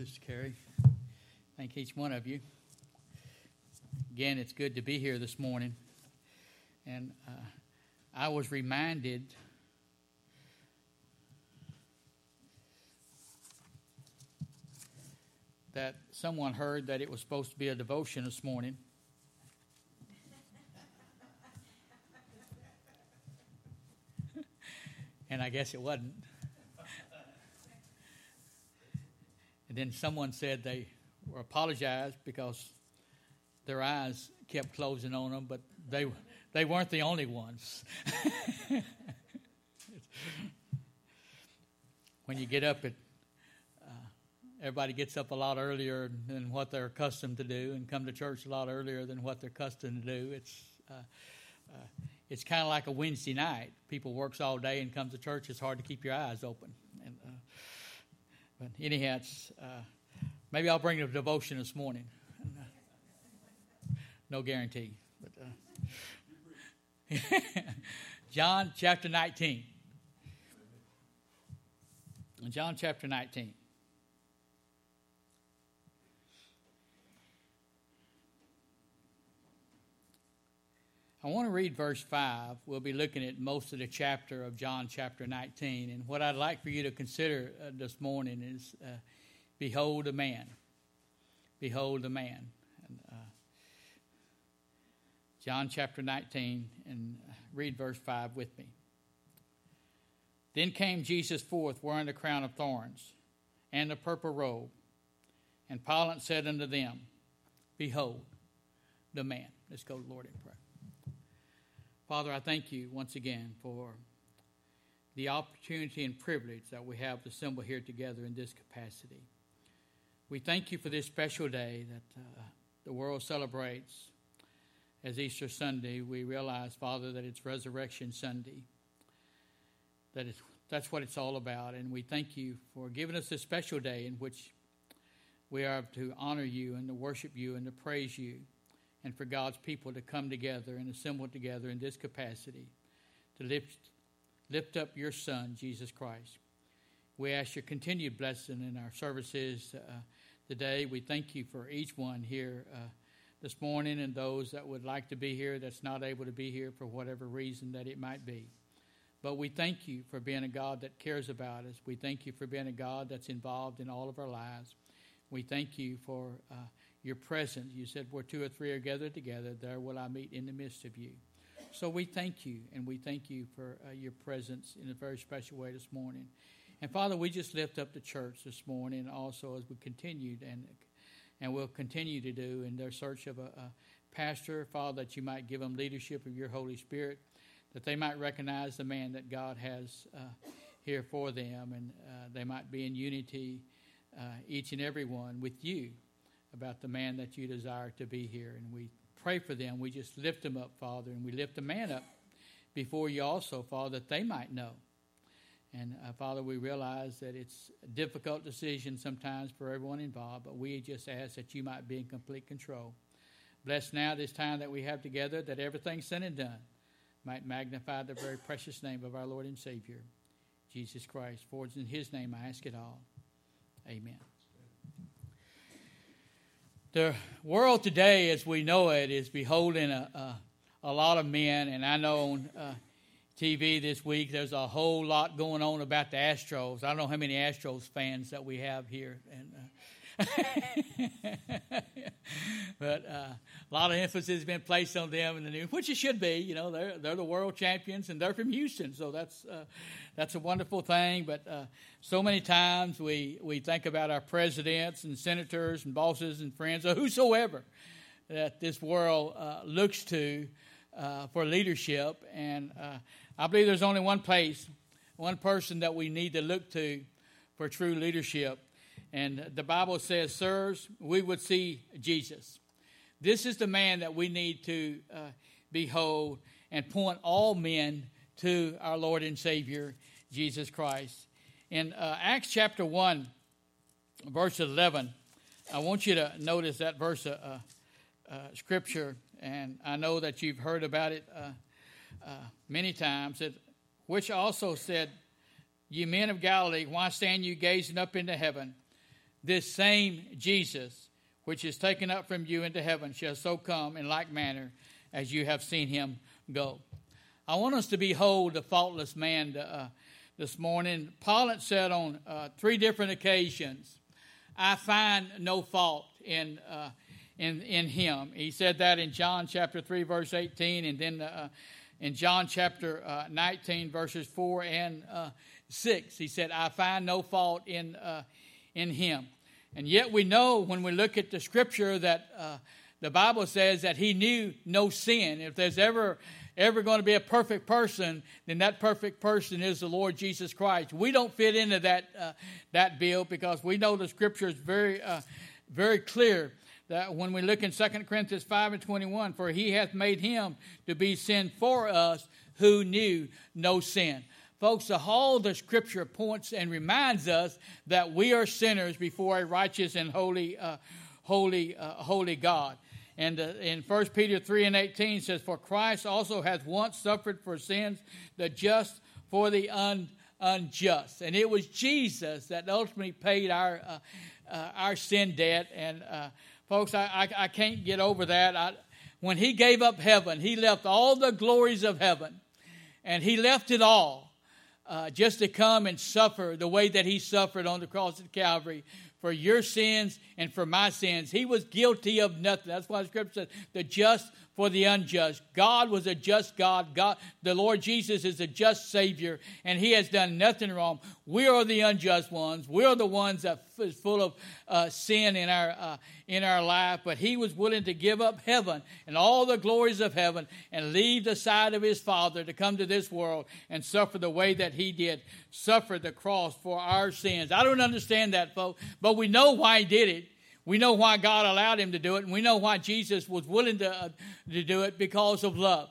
Sister Carrie. Thank each one of you. Again, it's good to be here this morning. And uh, I was reminded that someone heard that it was supposed to be a devotion this morning. and I guess it wasn't. And then someone said they were apologized because their eyes kept closing on them, but they they weren't the only ones. when you get up at uh, everybody gets up a lot earlier than what they're accustomed to do and come to church a lot earlier than what they're accustomed to do it's uh, uh, it's kind of like a wednesday night. People works all day and comes to church. It's hard to keep your eyes open but anyhow, it's, uh, maybe I'll bring a devotion this morning. no guarantee. But uh, John chapter 19. John chapter 19. I want to read verse 5. We'll be looking at most of the chapter of John chapter 19. And what I'd like for you to consider uh, this morning is uh, Behold a man. Behold a man. And, uh, John chapter 19, and uh, read verse 5 with me. Then came Jesus forth wearing the crown of thorns and the purple robe. And Pilate said unto them, Behold the man. Let's go to Lord in prayer. Father, I thank you once again for the opportunity and privilege that we have to assemble here together in this capacity. We thank you for this special day that uh, the world celebrates as Easter Sunday. We realize, Father, that it's Resurrection Sunday, that that's what it's all about. And we thank you for giving us this special day in which we are to honor you and to worship you and to praise you and for God's people to come together and assemble together in this capacity to lift, lift up your Son, Jesus Christ. We ask your continued blessing in our services uh, today. We thank you for each one here uh, this morning and those that would like to be here that's not able to be here for whatever reason that it might be. But we thank you for being a God that cares about us. We thank you for being a God that's involved in all of our lives. We thank you for uh, your presence. You said, Where two or three are gathered together, there will I meet in the midst of you. So we thank you, and we thank you for uh, your presence in a very special way this morning. And Father, we just lift up the church this morning also as we continued and and will continue to do in their search of a, a pastor, Father, that you might give them leadership of your Holy Spirit, that they might recognize the man that God has uh, here for them, and uh, they might be in unity, uh, each and every one, with you about the man that you desire to be here. And we pray for them. We just lift them up, Father, and we lift the man up before you also, Father, that they might know. And uh, Father, we realize that it's a difficult decision sometimes for everyone involved, but we just ask that you might be in complete control. Bless now this time that we have together, that everything said and done might magnify the very precious name of our Lord and Savior, Jesus Christ. For it's in his name I ask it all. Amen. The world today, as we know it, is beholding a, a, a lot of men, and I know on uh, TV this week there's a whole lot going on about the Astros. I don't know how many Astros fans that we have here, and uh, but uh, a lot of emphasis has been placed on them in the news, which it should be. You know, they're they're the world champions and they're from Houston, so that's uh, that's a wonderful thing. But uh, so many times we we think about our presidents and senators and bosses and friends or whosoever that this world uh, looks to uh, for leadership, and uh, I believe there's only one place, one person that we need to look to for true leadership and the Bible says, Sirs, we would see Jesus. This is the man that we need to uh, behold and point all men to our Lord and Savior, Jesus Christ. In uh, Acts chapter 1, verse 11, I want you to notice that verse of uh, uh, scripture, and I know that you've heard about it uh, uh, many times, it, which also said, Ye men of Galilee, why stand you gazing up into heaven? this same Jesus, which is taken up from you into heaven, shall so come in like manner as you have seen him go. I want us to behold the faultless man uh, this morning. Pilate said on uh, three different occasions, I find no fault in, uh, in, in him. He said that in John chapter 3, verse 18, and then uh, in John chapter uh, 19, verses 4 and uh, 6. He said, I find no fault in, in him. And yet we know when we look at the scripture that uh, the Bible says that he knew no sin. If there's ever ever going to be a perfect person, then that perfect person is the Lord Jesus Christ. We don't fit into that uh, that bill because we know the scripture is very uh, very clear that when we look in 2 Corinthians 5 and 21, for he hath made him to be sin for us who knew no sin. Folks, the whole the scripture points and reminds us that we are sinners before a righteous and holy, uh, holy, uh, holy God. And uh, in 1 Peter 3 and 18 says, For Christ also hath once suffered for sins, the just for the un, unjust. And it was Jesus that ultimately paid our, uh, uh, our sin debt. And uh, folks, I, I, I, can't get over that. I, when he gave up heaven, he left all the glories of heaven, and he left it all uh, just to come and suffer the way that he suffered on the cross of Calvary for your sins and for my sins. He was guilty of nothing. That's why the scripture says the just for the unjust. God was a just God. God, the Lord Jesus is a just Savior, and He has done nothing wrong. We are the unjust ones. We are the ones that is full of uh, sin in our uh, in our life. But He was willing to give up heaven and all the glories of heaven and leave the side of His Father to come to this world and suffer the way that He did, suffer the cross for our sins. I don't understand that, folks, but we know why He did it. We know why God allowed him to do it, and we know why Jesus was willing to, uh, to do it because of love.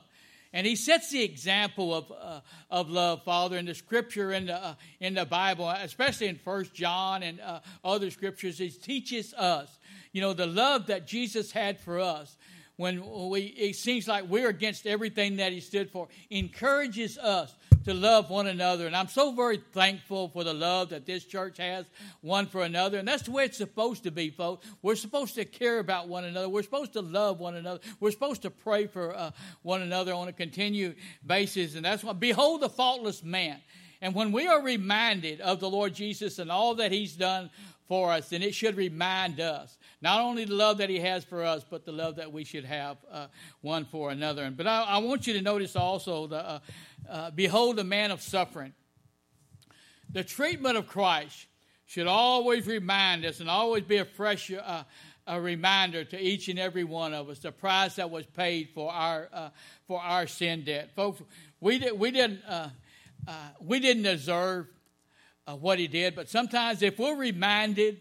And he sets the example of, uh, of love, Father, in the scripture in the, uh, in the Bible, especially in First John and uh, other scriptures. He teaches us, you know, the love that Jesus had for us when we, it seems like we're against everything that he stood for, encourages us to love one another. And I'm so very thankful for the love that this church has one for another. And that's the way it's supposed to be, folks. We're supposed to care about one another. We're supposed to love one another. We're supposed to pray for uh, one another on a continued basis. And that's why, behold the faultless man. And when we are reminded of the Lord Jesus and all that he's done for us, and it should remind us not only the love that he has for us, but the love that we should have uh, one for another. But I, I, want you to notice also the uh, uh, behold the man of suffering. The treatment of Christ should always remind us and always be a fresh uh, a reminder to each and every one of us the price that was paid for our uh, for our sin debt, folks. We did, we didn't uh, we didn't deserve what he did, but sometimes if we're reminded,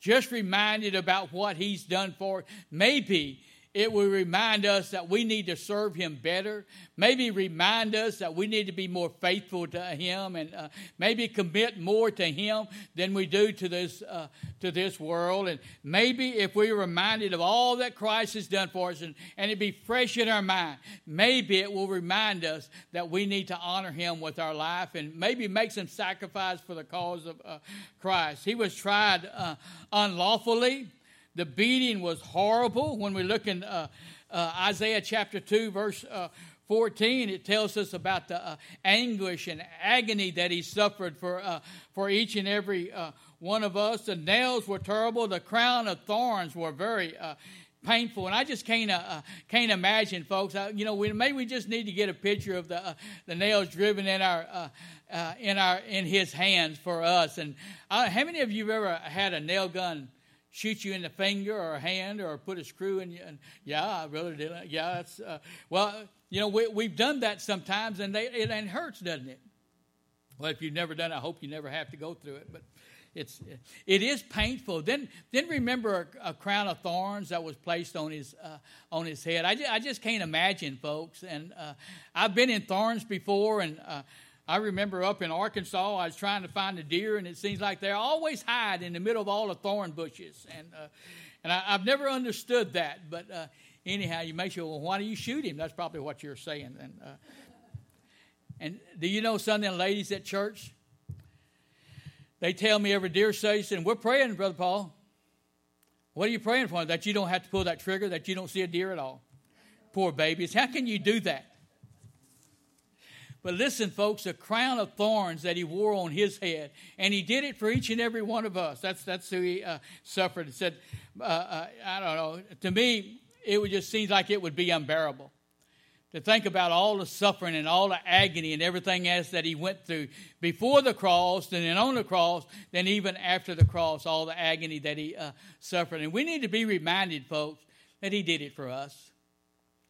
just reminded about what he's done for, maybe it will remind us that we need to serve him better. Maybe remind us that we need to be more faithful to him and uh, maybe commit more to him than we do to this uh, to this world. And maybe if we're reminded of all that christ has done for us and, and it be fresh in our mind maybe it will remind us that we need to honor him with our life and maybe make some sacrifice for the cause of uh, christ. He was tried uh, unlawfully the beating was horrible. When we look in uh, uh, Isaiah chapter 2, verse uh, 14, it tells us about the uh, anguish and agony that he suffered for, uh, for each and every uh, one of us. The nails were terrible, the crown of thorns were very painful, and I just can't uh, can't imagine, folks. I, you know, we, maybe we just need to get a picture of the uh, the nails driven in our uh, in our in his hands for us. And how many of you have ever had a nail gun shoot you in the finger or hand or put a screw in you. And yeah, I really did. Yeah, that's uh, well, you know, we, we've done that sometimes, and they, it and hurts, doesn't it? Well, if you've never done it, I hope you never have to go through it. But it's it is painful. Then then remember a, a crown of thorns that was placed on his uh, on his head. I, I just can't imagine, folks. And uh, I've been in thorns before, and uh, I remember up in Arkansas, I was trying to find a deer, and it seems like they always hide in the middle of all the thorn bushes. And, uh, and I, have never understood that. But uh, anyhow, you make sure, well, why do you shoot him? That's probably what you're saying. And, uh, and do you know some of them ladies at church? They tell me every deer season, we're praying, Brother Paul. What are you praying for? That you don't have to pull that trigger, that you don't see a deer at all. Poor babies. How can you do that? But listen, folks, a crown of thorns that he wore on his head, and he did it for each and every one of us. That's that's who he uh, suffered. He said, uh, uh, I don't know. To me, it would just seem like it would be unbearable to think about all the suffering and all the agony and everything else that he went through before the cross, and then on the cross, then even after the cross, all the agony that he uh, suffered. And we need to be reminded, folks, that he did it for us.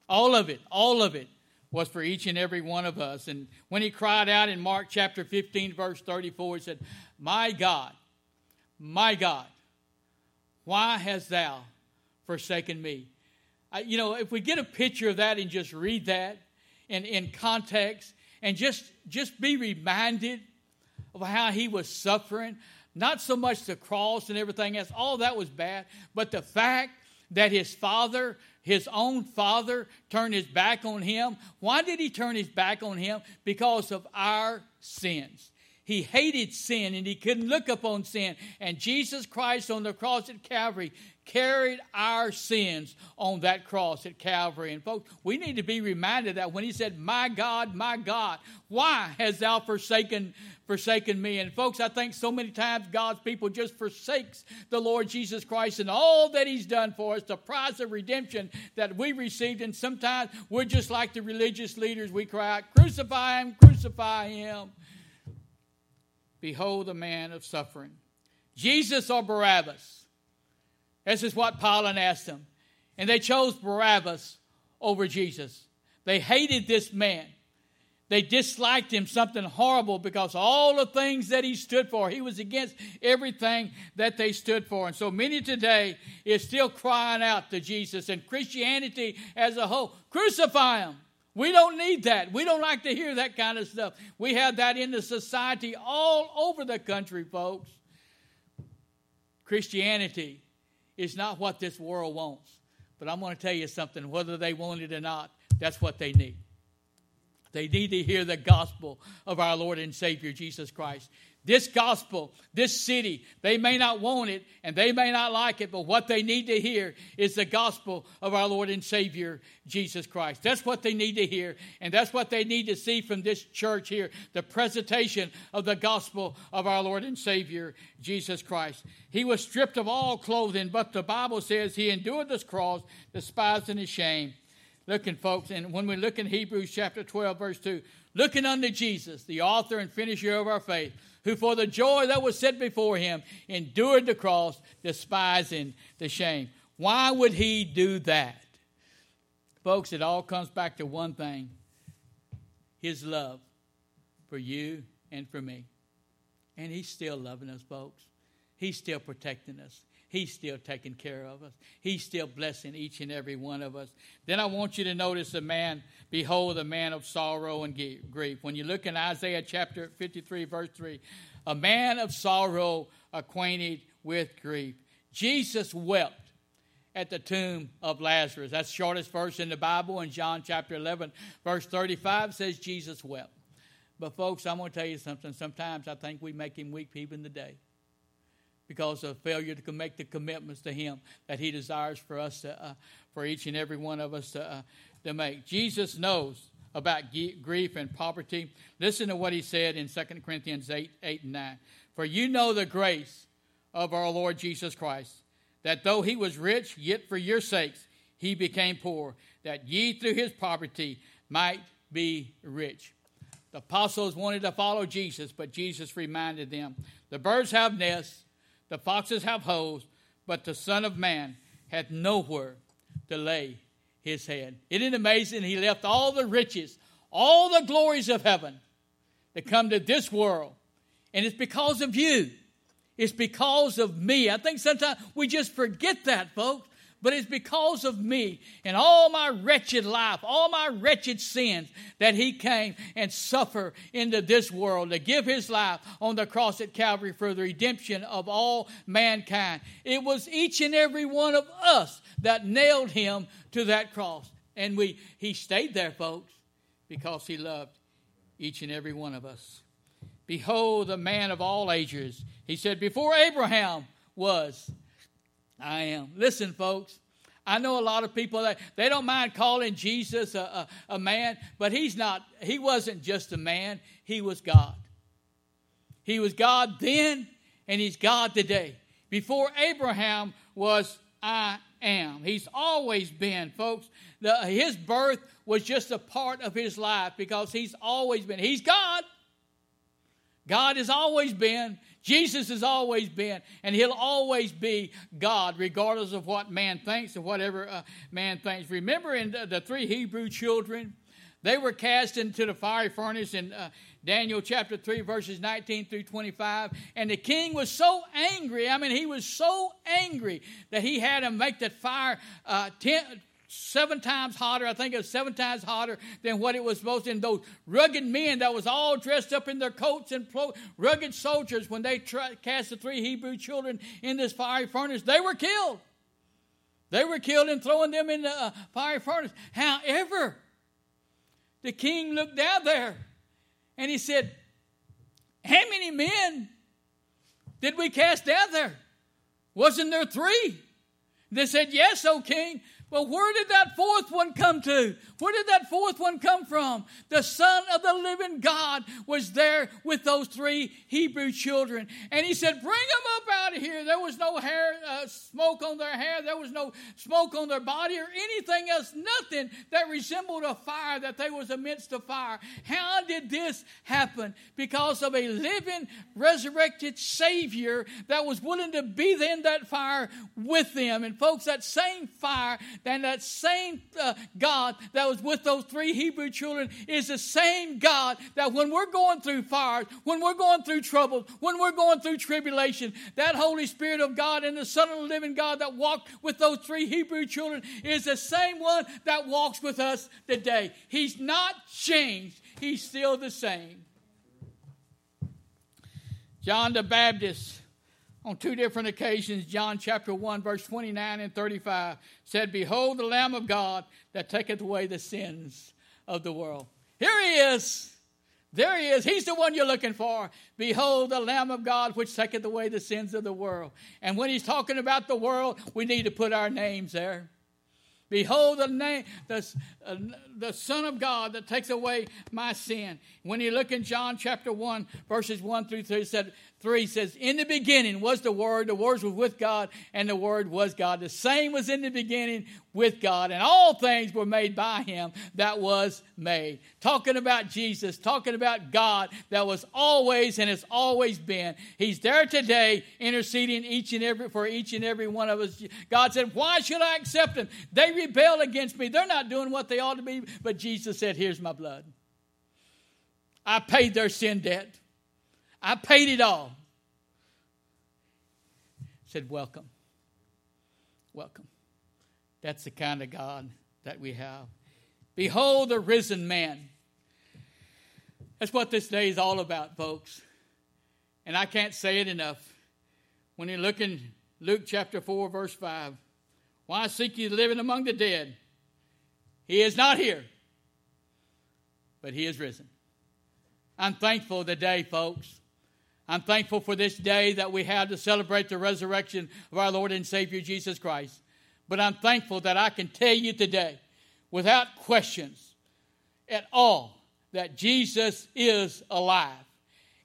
All of it, all of it was for each and every one of us. And when he cried out in Mark chapter 15, verse 34, he said, My God, my God, why hast thou forsaken me? I, you know, if we get a picture of that and just read that in, in context and just, just be reminded of how he was suffering, not so much the cross and everything else, all that was bad, but the fact that his father, his own father, turned his back on him. Why did he turn his back on him? Because of our sins. He hated sin and he couldn't look upon sin. And Jesus Christ on the cross at Calvary carried our sins on that cross at Calvary. And folks, we need to be reminded that when he said, My God, my God, why has thou forsaken forsaken me? And folks, I think so many times God's people just forsakes the Lord Jesus Christ and all that he's done for us, the price of redemption that we received. And sometimes we're just like the religious leaders. We cry out, Crucify him, crucify him. Behold the man of suffering. Jesus or Barabbas? This is what Pilate asked them. And they chose Barabbas over Jesus. They hated this man. They disliked him something horrible because all the things that he stood for, he was against everything that they stood for. And so many today is still crying out to Jesus and Christianity as a whole crucify him. We don't need that. We don't like to hear that kind of stuff. We have that in the society all over the country, folks. Christianity is not what this world wants. But I'm going to tell you something whether they want it or not, that's what they need. They need to hear the gospel of our Lord and Savior Jesus Christ. This gospel, this city, they may not want it and they may not like it, but what they need to hear is the gospel of our Lord and Savior, Jesus Christ. That's what they need to hear, and that's what they need to see from this church here the presentation of the gospel of our Lord and Savior, Jesus Christ. He was stripped of all clothing, but the Bible says he endured this cross, despised and ashamed. Looking, folks, and when we look in Hebrews chapter 12, verse 2, looking unto Jesus, the author and finisher of our faith who for the joy that was set before him endured the cross, despising the shame. Why would he do that? Folks, it all comes back to one thing his love for you and for me. And he's still loving us, folks. He's still protecting us. He's still taking care of us. He's still blessing each and every one of us. Then I want you to notice a man, behold, a man of sorrow and grief. When you look in Isaiah chapter 53, verse 3, a man of sorrow acquainted with grief. Jesus wept at the tomb of Lazarus. That's the shortest verse in the Bible. In John chapter 11, verse 35 says Jesus wept. But, folks, I'm going to tell you something. Sometimes I think we make him weak even today because of failure to make the commitments to Him that He desires for us to, uh, for each and every one of us to, uh, to make. Jesus knows about grief and poverty. Listen to what He said in 2 Corinthians 8, 8 and 9. For you know the grace of our Lord Jesus Christ, that though He was rich, yet for your sakes He became poor, that ye through His poverty might be rich. The apostles wanted to follow Jesus, but Jesus reminded them the birds have nests the foxes have holes, but the Son of Man hath nowhere to lay his head. Isn't it amazing? He left all the riches, all the glories of heaven to come to this world. And it's because of you. It's because of me. I think sometimes we just forget that, folks but it's because of me and all my wretched life, all my wretched sins that he came and suffered into this world to give his life on the cross at Calvary for the redemption of all mankind. It was each and every one of us that nailed him to that cross. And we he stayed there, folks, because he loved each and every one of us. Behold, the man of all ages. He said, Before Abraham was, I am. Listen, folks. I know a lot of people that they don't mind calling Jesus a, a, a man, but he's not, he wasn't just a man, he was God. He was God then, and he's God today. Before Abraham was, I am. He's always been, folks. The, his birth was just a part of his life because he's always been. He's God. God has always been. Jesus has always been. And he'll always be God, regardless of what man thinks or whatever uh, man thinks. Remember in the, the, three Hebrew children? They were cast into the fiery furnace in uh, Daniel chapter 3, verses 19 through 25. And the king was so angry. I mean, he was so angry that he had to make that fire uh, ten, seven times hotter. I think it was seven times hotter than what it was supposed to. And those rugged men that was all dressed up in their coats and rugged soldiers, when they cast the three Hebrew children in this fiery furnace, they were killed. They were killed and throwing them in the uh, fiery furnace. However, the king looked down there and he said, How many men did we cast down there? Wasn't there three? They said, Yes, O king. Well, where did that fourth one come to? Where did that fourth one come from? The Son of the living God was there with those three Hebrew children. And he said, Bring them up out of here. There was no hair, uh, smoke on their hair. There was no smoke on their body or anything else. Nothing that resembled a fire, that they was amidst a fire. How did this happen? Because of a living, resurrected Savior that was willing to be in that fire with them. And folks, that same fire and that same uh, God that was with those three Hebrew children is the same God that when we're going through fire, when we're going through trouble, when we're going through tribulation, that Holy Spirit of God and the Son of the living God that walked with those three Hebrew children is the same one that walks with us today. He's not changed, He's still the same. John the Baptist on two different occasions, John chapter 1, verse 29 and 35 said, Behold the Lamb of God that taketh away the sins of the world. Here he is. There he is. He's the one you're looking for. Behold the Lamb of God which taketh away the sins of the world. And when he's talking about the world, we need to put our names there. Behold the name, the, uh, the Son of God that takes away my sin. When you look in John chapter 1, verses 1 through 3, said, 3 says, In the beginning was the Word, the Word was with God, and the Word was God. The same was in the beginning with God, and all things were made by Him that was made. Talking about Jesus, talking about God that was always and has always been. He's there today, interceding each and every for each and every one of us. God said, Why should I accept them? They rebel against me. They're not doing what they ought to be. But Jesus said, Here's my blood. I paid their sin debt. I paid it all. Said, Welcome. Welcome. That's the kind of God that we have. Behold the risen man. That's what this day is all about, folks. And I can't say it enough. When you look in Luke chapter 4, verse 5, why seek ye living among the dead? He is not here, but he is risen. I'm thankful today, folks. I'm thankful for this day that we have to celebrate the resurrection of our Lord and Savior Jesus Christ. But I'm thankful that I can tell you today, without questions at all, that Jesus is alive.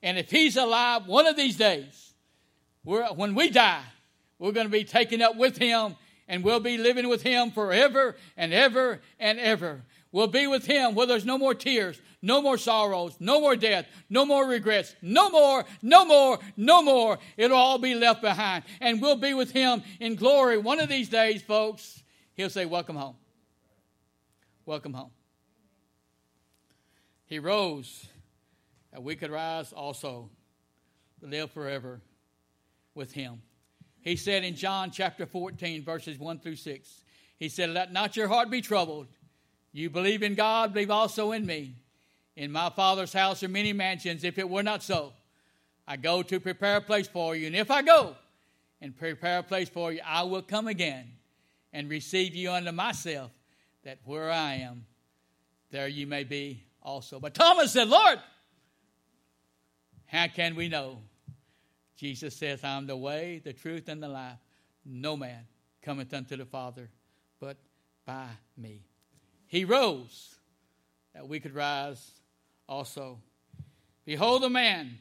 And if He's alive one of these days, when we die, we're going to be taken up with Him and we'll be living with Him forever and ever and ever. We'll be with Him where there's no more tears, no more sorrows, no more death, no more regrets, no more, no more, no more. It'll all be left behind. And we'll be with Him in glory. One of these days, folks, He'll say, Welcome home. Welcome home. He rose that we could rise also to live forever with Him. He said in John chapter 14, verses 1 through 6, He said, Let not your heart be troubled. You believe in God, believe also in me. In my Father's house are many mansions. If it were not so, I go to prepare a place for you. And if I go and prepare a place for you, I will come again and receive you unto myself, that where I am, there you may be also. But Thomas said, Lord, How can we know? Jesus says, I'm the way, the truth, and the life. No man cometh unto the Father but by me. He rose that we could rise also. Behold the man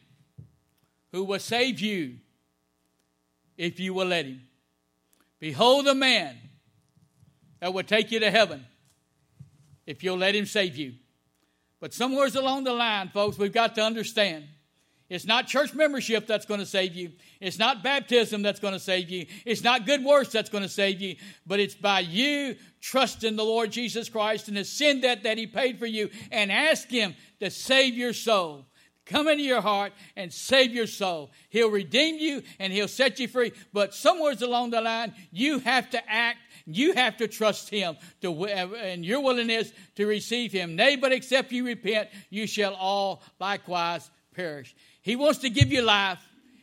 who will save you if you will let him. Behold the man that will take you to heaven if you'll let him save you. But somewhere along the line, folks, we've got to understand it's not church membership that's going to save you. It's not baptism that's going to save you. It's not good works that's going to save you. But it's by you trusting the Lord Jesus Christ and the sin debt that He paid for you and ask Him to save your soul. Come into your heart and save your soul. He'll redeem you and He'll set you free. But somewhere along the line, you have to act you have to trust him to, and your willingness to receive him. Nay, but except you repent, you shall all likewise perish. He wants to give you life,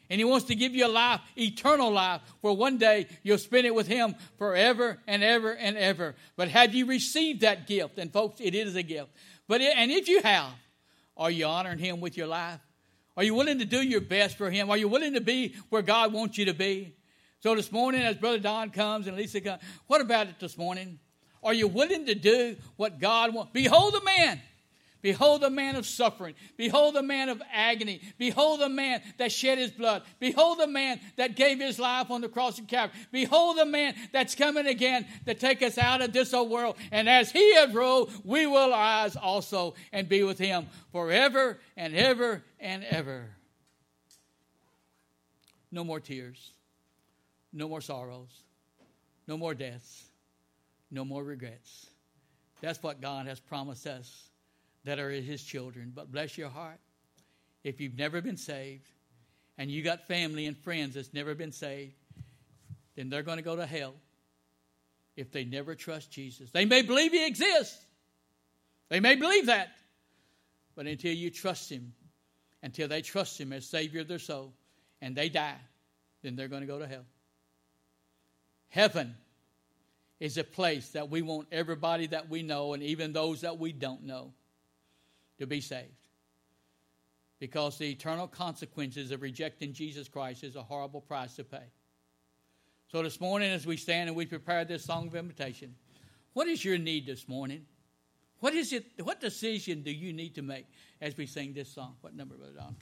and He wants to give you a life, eternal life, where one day you'll spend it with Him forever and ever and ever. But have you received that gift? And folks, it is a gift. But it, and if you have, are you honoring Him with your life? Are you willing to do your best for Him? Are you willing to be where God wants you to be? So this morning, as Brother Don comes and Lisa comes, what about it this morning? Are you willing to do what God wants? Behold the man Behold the man of suffering. Behold the man of agony. Behold the man that shed his blood. Behold the man that gave his life on the cross of Calvary. Behold the man that's coming again to take us out of this old world. And as he has rose, we will rise also and be with him forever and ever and ever. No more tears. No more sorrows. No more deaths. No more regrets. That's what God has promised us that are his children. But bless your heart. If you've never been saved and you got family and friends that's never been saved, then they're going to go to hell if they never trust Jesus. They may believe he exists. They may believe that. But until you trust him, until they trust him as Savior of their soul, and they die, then they're going to go to hell. Heaven is a place that we want everybody that we know and even those that we don't know to be saved. Because the eternal consequences of rejecting Jesus Christ is a horrible price to pay. So this morning, as we stand and we prepare this song of invitation, what is your need this morning? What is it? What decision do you need to make as we sing this song? What number, Brother Don?